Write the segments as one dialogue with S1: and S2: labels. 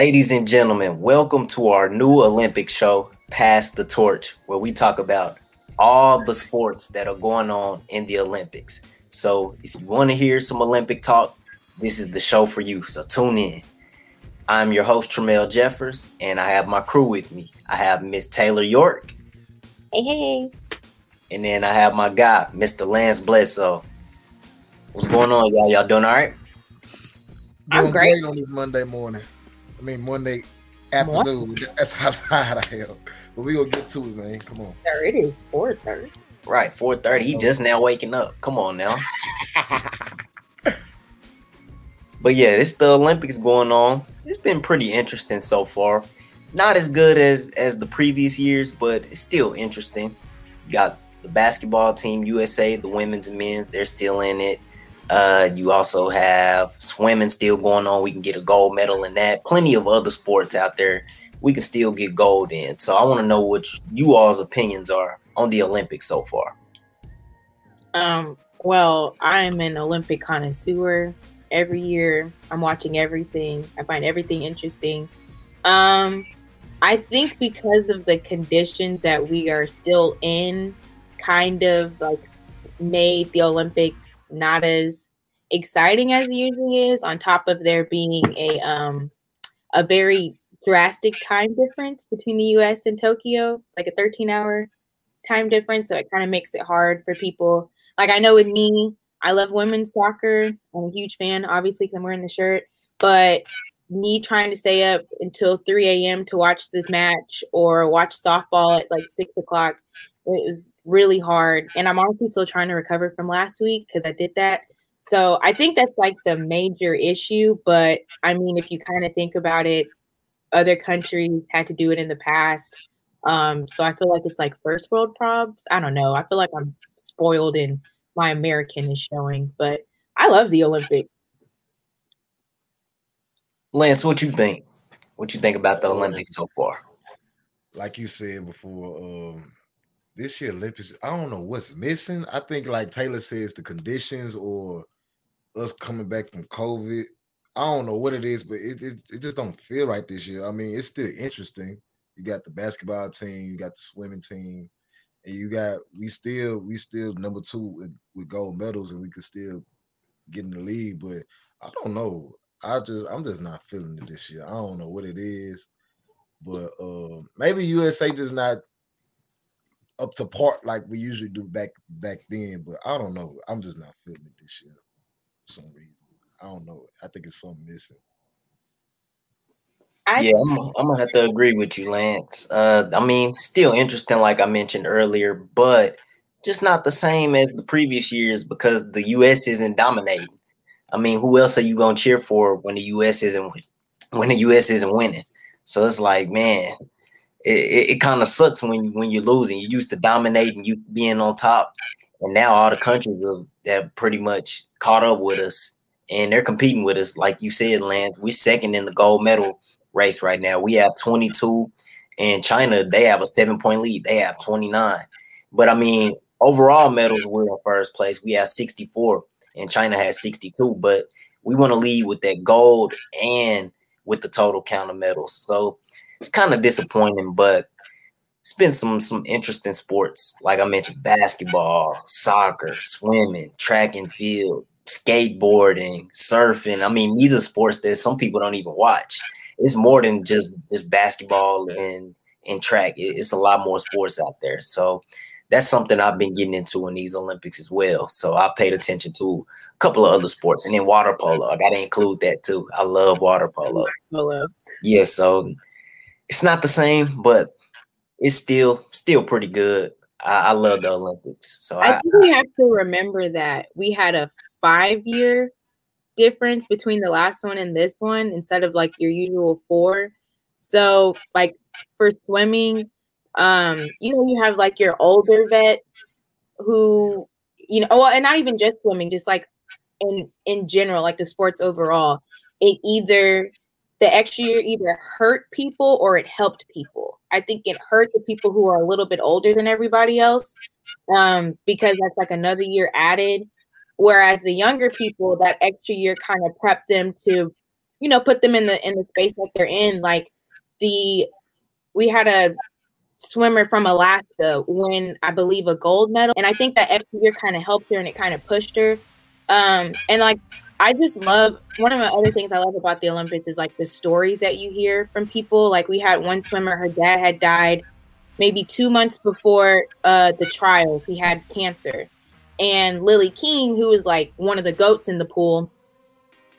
S1: Ladies and gentlemen, welcome to our new Olympic show, Pass the Torch, where we talk about all the sports that are going on in the Olympics. So, if you want to hear some Olympic talk, this is the show for you. So, tune in. I'm your host, Tramell Jeffers, and I have my crew with me. I have Miss Taylor York.
S2: Hey, hey.
S1: And then I have my guy, Mr. Lance Bledsoe. What's going on, y'all? Y'all doing all right?
S2: I'm great.
S3: great on this Monday morning. I mean Monday afternoon. That's how tired I am. But we gonna get to it, man. Come on.
S2: Sir, it is four thirty.
S1: Right, 4:30. He oh. just now waking up. Come on now. But yeah, it's the Olympics going on. It's been pretty interesting so far. Not as good as as the previous years, but it's still interesting. You got the basketball team USA, the women's and men's, they're still in it. Uh, you also have swimming still going on. We can get a gold medal in that. Plenty of other sports out there we can still get gold in. So I want to know what you all's opinions are on the Olympics so far.
S2: Um, well, I am an Olympic connoisseur. Every year, I'm watching everything. I find everything interesting. Um, I think because of the conditions that we are still in, kind of like made the Olympics not as exciting as it usually is. On top of there being a um a very drastic time difference between the U.S. and Tokyo, like a 13 hour time difference. So it kind of makes it hard for people. Like I know with me, I love women's soccer. I'm a huge fan, obviously, because I'm wearing the shirt. But me trying to stay up until 3 a.m. to watch this match or watch softball at like six o'clock, it was really hard. And I'm honestly still trying to recover from last week because I did that. So I think that's like the major issue. But I mean, if you kind of think about it, other countries had to do it in the past. Um, so I feel like it's like first world problems. I don't know. I feel like I'm spoiled and my American is showing, but I love the Olympics.
S1: Lance, what you think? What you think about the Olympics so far?
S3: like you said before, um, this year Olympics, I don't know what's missing. I think like Taylor says the conditions or us coming back from COVID. I don't know what it is, but it, it, it just don't feel right this year. I mean, it's still interesting. You got the basketball team, you got the swimming team, and you got we still we still number two with, with gold medals, and we could still get in the lead. But I don't know. I just I'm just not feeling it this year. I don't know what it is, but um, maybe USA just not up to part like we usually do back back then. But I don't know. I'm just not feeling it this year for some reason. I don't know. I think it's something missing.
S2: I
S1: Yeah, I'm, I'm gonna have to agree with you, Lance. Uh, I mean, still interesting, like I mentioned earlier, but just not the same as the previous years because the U.S. isn't dominating. I mean, who else are you gonna cheer for when the U.S. isn't when the U.S. isn't winning? So it's like, man, it, it, kind of sucks when when you're losing. You used to dominating, you being on top, and now all the countries have, have pretty much caught up with us, and they're competing with us. Like you said, Lance, we're second in the gold medal race right now. We have 22, and China they have a seven point lead. They have 29. But I mean, overall medals we're in first place. We have 64, and China has 62. But we want to lead with that gold and with the total count of medals. So it's kind of disappointing, but it's been some some interesting sports. Like I mentioned, basketball, soccer, swimming, track and field, skateboarding, surfing. I mean, these are sports that some people don't even watch. It's more than just just basketball and and track. It's a lot more sports out there. So that's something I've been getting into in these Olympics as well. So I paid attention to a couple of other sports and then water polo. I got to include that too. I love water polo.
S2: Hello.
S1: Yeah, so it's not the same, but it's still still pretty good. I, I love the Olympics. So
S2: I
S1: I,
S2: think we have to remember that we had a five year difference between the last one and this one instead of like your usual four. So like for swimming, um, you know, you have like your older vets who, you know, well, and not even just swimming, just like in in general, like the sports overall, it either the extra year either hurt people or it helped people. I think it hurt the people who are a little bit older than everybody else um, because that's like another year added. Whereas the younger people, that extra year kind of prepped them to you know, put them in the in the space that they're in. Like the we had a swimmer from Alaska win, I believe, a gold medal, and I think that extra year kind of helped her and it kind of pushed her. Um, and like I just love one of the other things I love about the Olympics is like the stories that you hear from people. Like we had one swimmer, her dad had died maybe two months before uh, the trials. He had cancer, and Lily King, who was like one of the goats in the pool,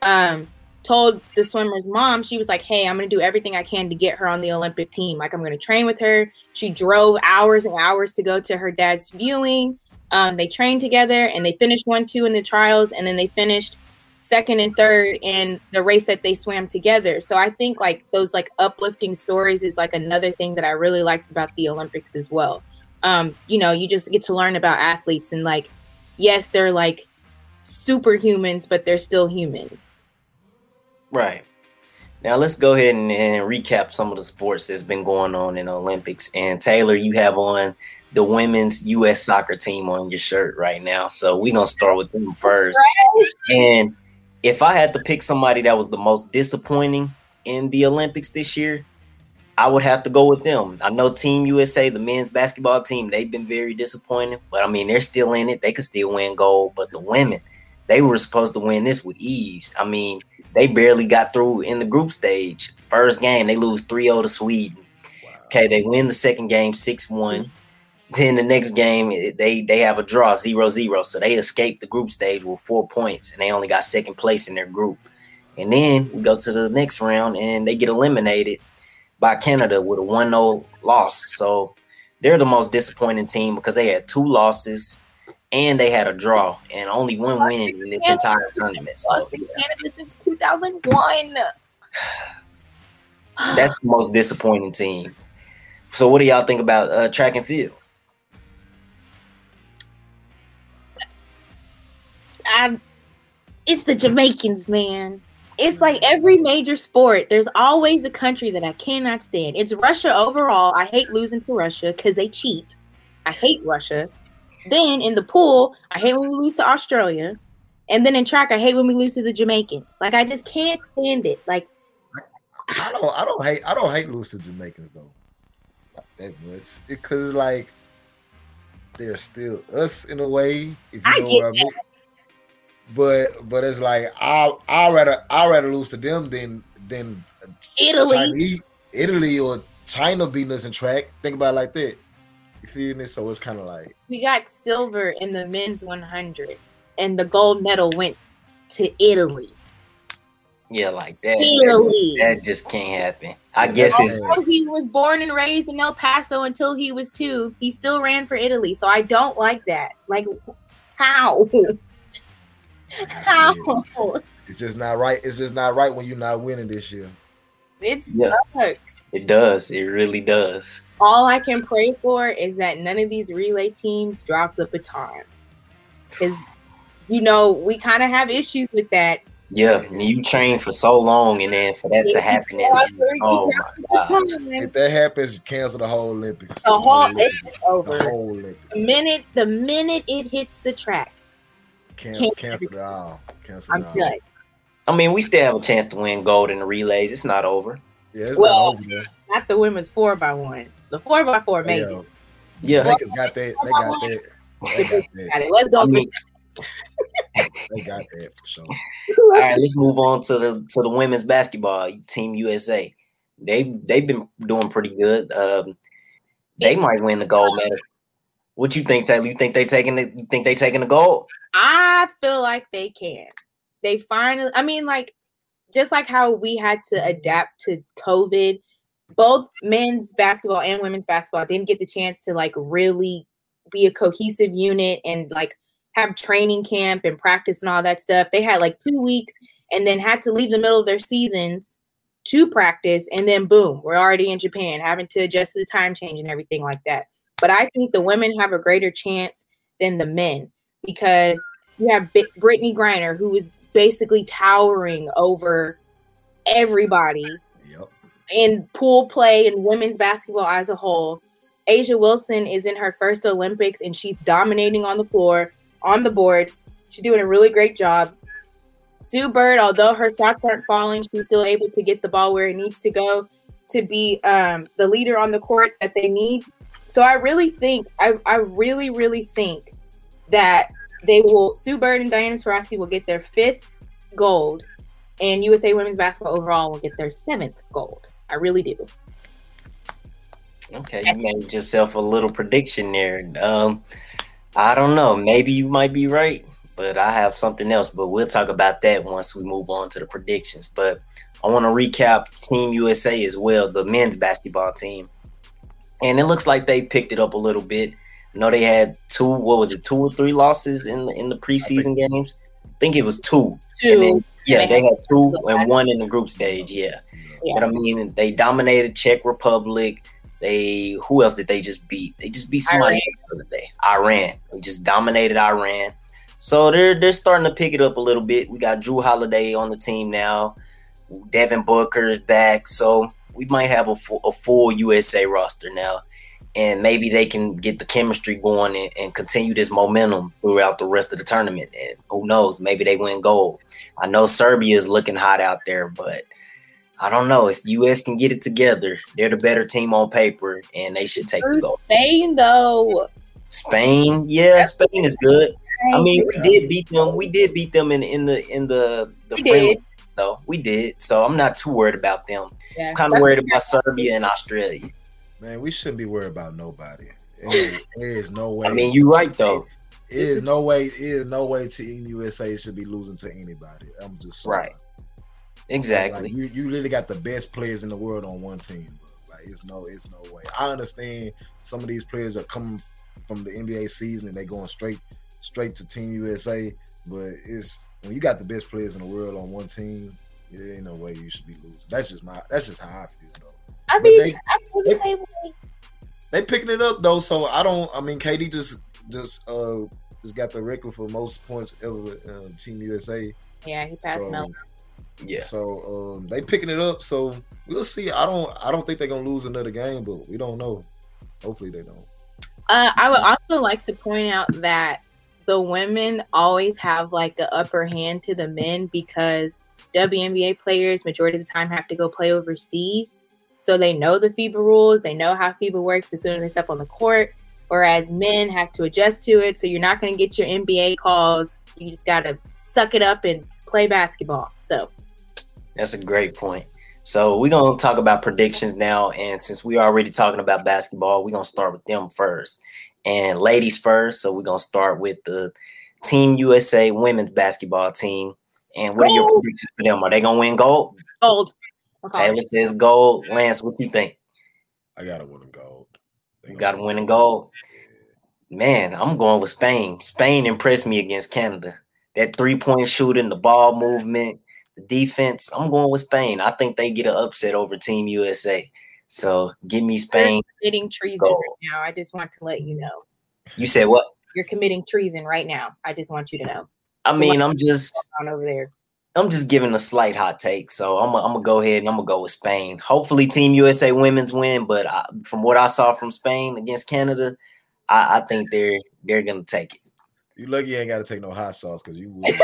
S2: um, told the swimmer's mom, she was like, Hey, I'm going to do everything I can to get her on the Olympic team. Like, I'm going to train with her. She drove hours and hours to go to her dad's viewing. Um, they trained together and they finished one, two in the trials, and then they finished second and third in the race that they swam together. So I think like those like uplifting stories is like another thing that I really liked about the Olympics as well. Um, you know, you just get to learn about athletes and like, yes, they're like superhumans, but they're still humans.
S1: Right. Now let's go ahead and, and, recap some of the sports that's been going on in the Olympics. And Taylor, you have on the women's U.S. soccer team on your shirt right now, so we're gonna start with them first. And if I had to pick somebody that was the most disappointing in the Olympics this year, I would have to go with them. I know Team USA, the men's basketball team, they've been very disappointing, but I mean, they're still in it. They could still win gold, but the women, they were supposed to win this with ease. I mean, they barely got through in the group stage. First game, they lose 3 0 to Sweden. Wow. Okay, they win the second game 6 1. Hmm. Then the next game, they they have a draw 0 0. So they escaped the group stage with four points and they only got second place in their group. And then we go to the next round and they get eliminated by Canada with a 1 0 loss. So they're the most disappointing team because they had two losses and they had a draw and only one win in this entire tournament. So,
S2: yeah. Canada since 2001.
S1: That's the most disappointing team. So, what do y'all think about uh, track and field?
S2: I, it's the Jamaicans, man. It's like every major sport. There's always a country that I cannot stand. It's Russia overall. I hate losing to Russia because they cheat. I hate Russia. Then in the pool, I hate when we lose to Australia. And then in track, I hate when we lose to the Jamaicans. Like I just can't stand it. Like
S3: I don't I don't hate I don't hate losing to Jamaicans though. Not that much. Because like they're still us in a way. If you I know what I mean. But but it's like I I rather I rather lose to them than than
S2: Italy, Chinese,
S3: Italy or China beating us in track. Think about it like that. You feel me? So it's kind of like
S2: we got silver in the men's 100, and the gold medal went to Italy.
S1: Yeah, like that. Italy. That just can't happen. I guess it's.
S2: He was born and raised in El Paso until he was two. He still ran for Italy, so I don't like that. Like, how? how?
S3: It's just not right. It's just not right when you're not winning this year.
S2: It yeah. sucks.
S1: It does. It really does
S2: all I can pray for is that none of these relay teams drop the baton. Because, you know, we kind of have issues with that.
S1: Yeah, you train for so long, and then for that to happen, and, oh my god!
S3: If that happens, cancel the whole Olympics.
S2: The whole Olympics. over. The whole Olympics. The minute the minute it hits the track,
S3: cancel, cancel it all. Cancel
S2: I'm it all. done.
S1: I mean, we still have a chance to win gold in the relays. It's not over.
S3: Yeah, it's well, not over.
S2: Not the women's four by one. The four by four, maybe.
S1: Yeah,
S3: yeah. got that. They got that. They got
S2: that. Let's go. I mean,
S3: they got that for sure.
S1: All right, let's move on to the to the women's basketball team USA. They they've been doing pretty good. Um, they might win the gold medal. What you think, Taylor? You think they taking the you think they taking the gold?
S2: I feel like they can. They finally. I mean, like just like how we had to adapt to COVID both men's basketball and women's basketball didn't get the chance to like really be a cohesive unit and like have training camp and practice and all that stuff. They had like two weeks and then had to leave the middle of their seasons to practice. And then boom, we're already in Japan having to adjust to the time change and everything like that. But I think the women have a greater chance than the men because you have B- Brittney Griner, who is basically towering over everybody in pool play and women's basketball as a whole. A'ja Wilson is in her first Olympics and she's dominating on the floor, on the boards. She's doing a really great job. Sue Bird, although her shots aren't falling, she's still able to get the ball where it needs to go to be um, the leader on the court that they need. So I really think, I, I really, really think that they will, Sue Bird and Diana Taurasi will get their fifth gold, and USA women's basketball overall will get their seventh gold. I really do.
S1: Okay, you made yourself a little prediction there. Um, I don't know. Maybe you might be right, but I have something else. But we'll talk about that once we move on to the predictions. But I want to recap Team USA as well, the men's basketball team. And it looks like they picked it up a little bit. I know they had two, what was it, two or three losses in the, in the preseason games? I think it was two.
S2: Two.
S1: Then, yeah, they had two and one in the group stage. Yeah.
S2: Yeah.
S1: But I mean, they dominated Czech Republic. They who else did they just beat? They just beat somebody
S2: Iran.
S1: else the day. Iran. They just dominated Iran. So they're they're starting to pick it up a little bit. We got Jrue Holiday on the team now. Devin Booker is back, so we might have a full, a full USA roster now, and maybe they can get the chemistry going and, and continue this momentum throughout the rest of the tournament. And who knows? Maybe they win gold. I know Serbia is looking hot out there, but I don't know if US can get it together. They're the better team on paper, and they should take the gold.
S2: Spain, though.
S1: Spain, yeah, Spain is good. I mean, we did beat them. We did beat them in in the in the the
S2: We
S1: friendly,
S2: did.
S1: Though. We did. So I'm not too worried about them.
S2: Yeah,
S1: I'm kind of worried about Serbia and Australia.
S3: Man, we shouldn't be worried about nobody. There is, there is no way.
S1: I mean, you're right though.
S3: It is no way. It is no way Team USA should be losing to anybody. I'm just sorry.
S1: Right. Exactly.
S3: Like, you you literally got the best players in the world on one team, bro. Like it's no, it's no way. I understand some of these players are coming from the NBA season and they going straight straight to Team USA, but it's when you got the best players in the world on one team, there ain't no way you should be losing. That's just my that's just how I feel though.
S2: I
S3: But
S2: mean,
S3: they-
S2: I feel the
S3: they-
S2: same way.
S3: They picking it up though, so I don't. I mean, KD just just uh just got the record for most points ever with uh, Team USA.
S2: Yeah, he passed
S3: So-
S2: Mel.
S1: yeah.
S3: So um, they picking it up. So we'll see. I don't. I don't think they're gonna lose another game, but we don't know. Hopefully they don't.
S2: Uh, I would also like to point out that the women always have like the upper hand to the men because WNBA players majority of the time have to go play overseas, so they know the FIBA rules, they know how FIBA works as soon as they step on the court. Whereas men have to adjust to it, so you're not going to get your NBA calls. You just got to suck it up and play basketball. So
S1: That's a great point. So we're gonna talk about predictions now, and since we're already talking about basketball, we're gonna start with them first. And ladies first, so we're gonna start with the Team USA women's basketball team. And what are your predictions for them? Are they gonna win gold?
S2: gold. I'll call it.
S1: Taylor says gold. Lance, what do you think?
S3: I gotta win them gold. They
S1: You
S3: gotta
S1: got them
S3: win
S1: winning gold. Man, I'm going with Spain. Spain impressed me against Canada. That three point shooting, the ball movement, the defense. I'm going with Spain. I think they get an upset over Team USA. So give me Spain.
S2: committing treason
S1: Gold.
S2: right now. I just want to let you know.
S1: You said what?
S2: You're committing treason right now. I just want you to know.
S1: I
S2: So
S1: mean, I'm just
S2: On over there.
S1: I'm just giving a slight hot take. So I'm gonna I'm go ahead and I'm gonna go with Spain. Hopefully, Team USA women's win, but I, from what I saw from Spain against Canada, I, I think they're they're gonna take it.
S3: You lucky you ain't gotta take no hot sauce because you.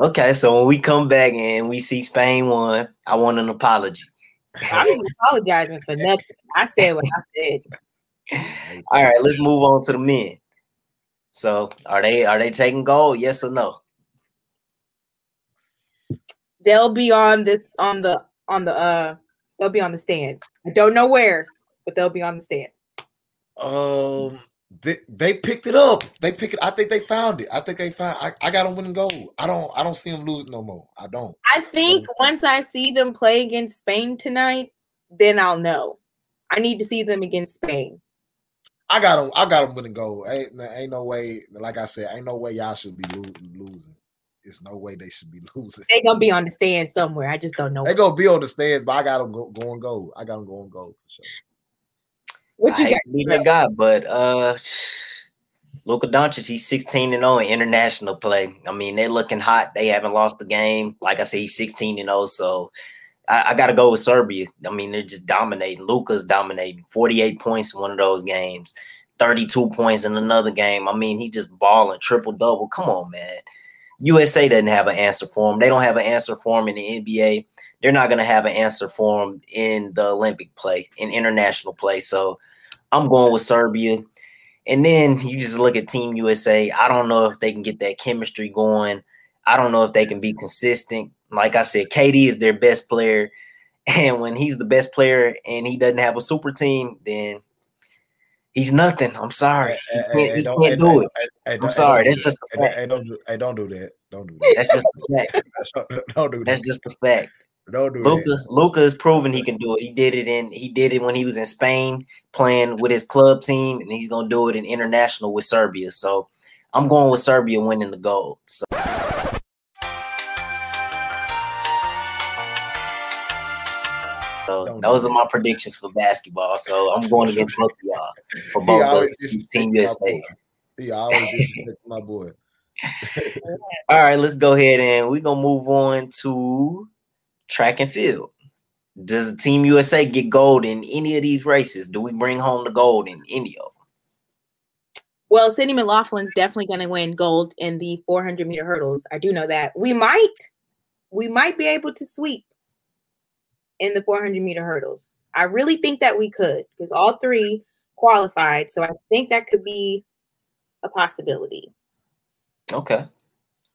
S1: Okay, so when we come back and we see Spain won, I want an apology.
S2: I'm apologizing for nothing. I said what I said.
S1: All right, let's move on to the men. So are they are they taking gold? Yes or no?
S2: They'll be on the on the on the uh they'll be on the stand. I don't know where, but they'll be on the stand.
S3: Um, they, they picked it up. They pick it. I think they found it. I think they found. I, I got them winning gold. I don't. I don't see them lose no more. I don't.
S2: I think once I see them play against Spain tonight, then I'll know. I need to see them against Spain.
S3: I got them. I got them winning gold. Ain't ain't no way. Like I said, ain't no way y'all should be lo- losing. It's no way they should be losing.
S2: They're gonna be on the stand somewhere. I just don't know.
S3: They gonna be on the stands, but I got them go, going gold. I got them going gold for sure.
S2: What you
S1: I
S2: got?
S1: hate to be that guy, but uh Luka Doncic, he's 16 and 0 in international play. I mean, they're looking hot. They haven't lost the game. Like I said, he's 16 and 0. So I, I gotta go with Serbia. I mean, they're just dominating. Luka's dominating. 48 points in one of those games, 32 points in another game. I mean, he just balling triple double. Come on, man. USA doesn't have an answer for him. They don't have an answer for him in the NBA. They're not going to have an answer for him in the Olympic play, in international play. So I'm going with Serbia. And then you just look at Team USA. I don't know if they can get that chemistry going. I don't know if they can be consistent. Like I said, KD is their best player. And when he's the best player and he doesn't have a super team, then he's nothing. I'm sorry. He can't, he he can't do it. I'm sorry. That's just
S3: a fact. Hey, don't do, hey, don't do that. Don't do that.
S1: That's just a fact. don't do that. That's just a fact.
S3: Don't do
S1: Luka,
S3: that.
S1: Luka has proven he can do it. He did it in he did it when he was in Spain playing with his club team, and he's gonna do it in international with Serbia. So I'm going with Serbia winning the gold. So. So those are my predictions for basketball. So I'm going against both of y'all for both the Team USA.
S3: boy. He always my boy.
S1: All right, let's go ahead and we're gonna move on to track and field. Does Team USA get gold in any of these races? Do we bring home the gold in any of them?
S2: Well, Sydney McLaughlin's definitely going to win gold in the 400 meter hurdles. I do know that. We might, we might be able to sweep in the 400 meter hurdles. I really think that we could because all three qualified. So I think that could be a possibility.
S1: Okay.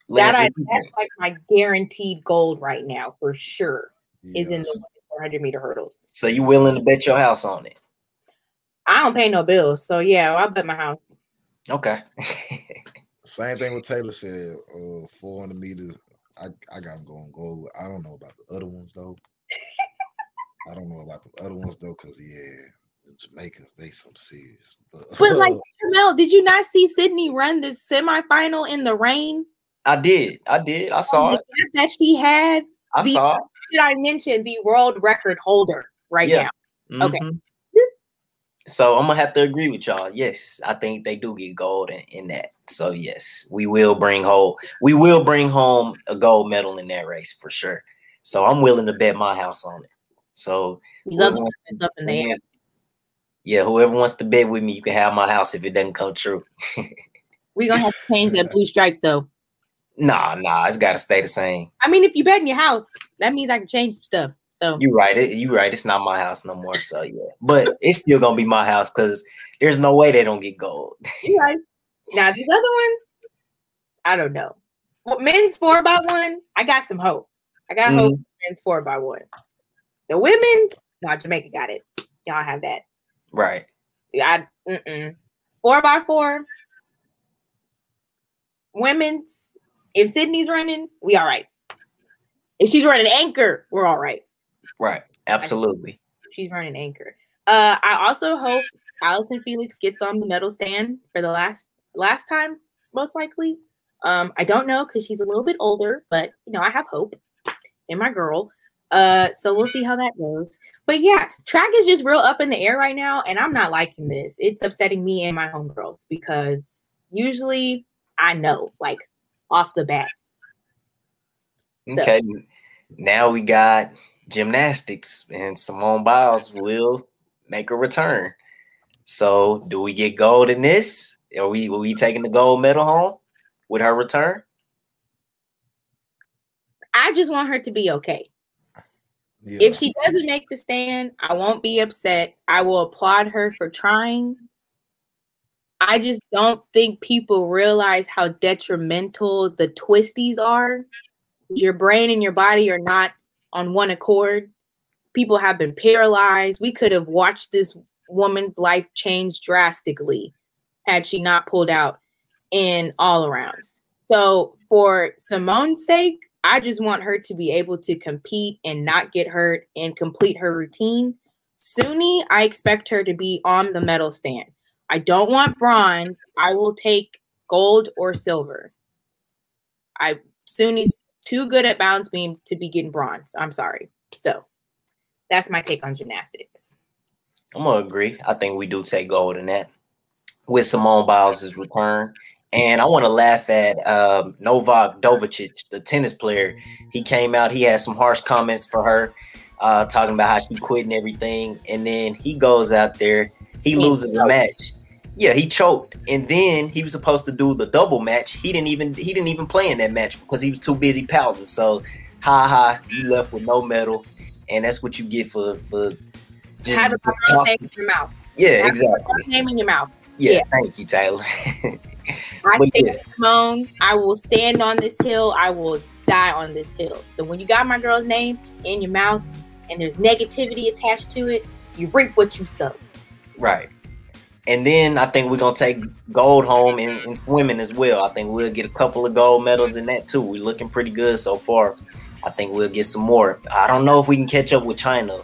S2: That I, that's like my guaranteed gold right now for sure is in the 400 meter hurdles.
S1: so you willing to bet your house on it?
S2: I don't pay no bills, so yeah, I'll bet my house.
S1: Okay.
S3: Same thing with Taylor said. Uh, 400 meters. I, I got him going gold. I don't know about the other ones though. I don't know about the other ones though, cause yeah, the Jamaicans they some serious. But,
S2: But like, Jamel, did you not see Sydney run the semifinal in the rain?
S1: I did. I did. I saw it.
S2: The gap that she had.
S1: I
S2: the-
S1: saw it.
S2: Did I mention the world record holder right
S1: Yeah.
S2: now? Okay.
S1: Mhm. So I'm gonna have to agree with y'all. Yes, I think they do get gold in, in that. So yes, we will bring home we will bring home a gold medal in that race for sure. So I'm willing to bet my house on it. So
S2: These other
S1: whoever
S2: up in the air.
S1: yeah, whoever wants to bet with me, you can have my house if it doesn't come true.
S2: We're gonna have to change that blue stripe though.
S1: Nah, nah, it's gotta stay the same.
S2: I mean, if you bet in your house, that means I can change some stuff. So
S1: You right, it you right. It's not my house no more. So yeah, but it's still gonna be my house because there's no way they don't get gold.
S2: you're right. Now these other ones, I don't know. Well, men's four by one, I got some hope. I got hope. for Men's four by one. The women's, no, Jamaica got it. Y'all have that.
S1: Right.
S2: Yeah, I, mm-mm. four by four. Women's. If Sydney's running, we all right. If she's running anchor, we're all right.
S1: Right. Absolutely.
S2: She's running anchor. Uh, I also hope Allyson Felix gets on the medal stand for the last last time, most likely. Um, I don't know because she's a little bit older, but you know, I have hope in my girl. Uh, so we'll see how that goes. But yeah, track is just real up in the air right now, and I'm not liking this. It's upsetting me and my homegirls because usually I know, like off the bat. So-
S1: Okay. Now we got gymnastics, and Simone Biles will make a return. So, do we get gold in this? Are we are we taking the gold medal home with her return?
S2: I just want her to be okay.
S3: Yeah.
S2: If she doesn't make the stand, I won't be upset. I will applaud her for trying. I just don't think people realize how detrimental the twisties are. Your brain and your body are not on one accord. People have been paralyzed. We could have watched this woman's life change drastically had she not pulled out in all arounds. So, for Simone's sake, I just want her to be able to compete and not get hurt and complete her routine. Suni, I expect her to be on the medal stand. I don't want bronze. I will take gold or silver. I Suni's too good at bounce beam to be getting bronze. I'm sorry. So that's my take on gymnastics.
S1: I'm gonna agree. I think we do take gold in that with Simone Biles' return. And I want to laugh at um, Novak Djokovic, the tennis player. He came out. He had some harsh comments for her, uh, talking about how she quit and everything. And then he goes out there. He loses a match. Yeah, he choked, and then he was supposed to do the double match. He didn't even he didn't even play in that match because he was too busy pouting. So, ha ha, you left with no medal, and that's what you get for for
S2: just have name in your mouth.
S1: Yeah,
S2: have
S1: exactly.
S2: Name in your mouth.
S1: Yeah, yeah. thank you, Taylor.
S2: I say yes. Simone, I will stand on this hill. I will die on this hill. So when you got my girl's name in your mouth and there's negativity attached to it, you reap what you sow.
S1: Right. And then I think we're gonna take gold home in, in, swimming as well. I think we'll get a couple of gold medals in that too. We're looking pretty good so far. I think we'll get some more. I don't know if we can catch up with China.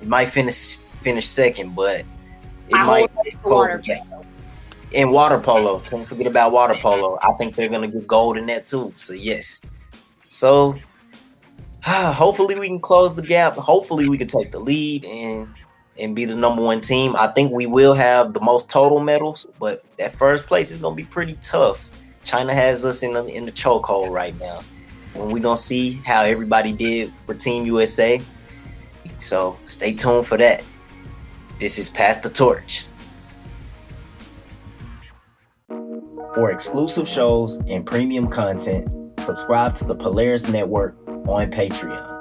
S1: We might finish finish second, but it I might close the gap. And water polo, don't forget about water polo. I think they're gonna get gold in that too. So yes. So hopefully we can close the gap. Hopefully we can take the lead and and be the number one team. I think we will have the most total medals, but that first place is gonna be pretty tough. China has us in the in the chokehold right now, we're gonna see how everybody did for Team USA. So stay tuned for that. This is Pass the Torch. For exclusive shows and premium content, subscribe to the Polaris Network on Patreon.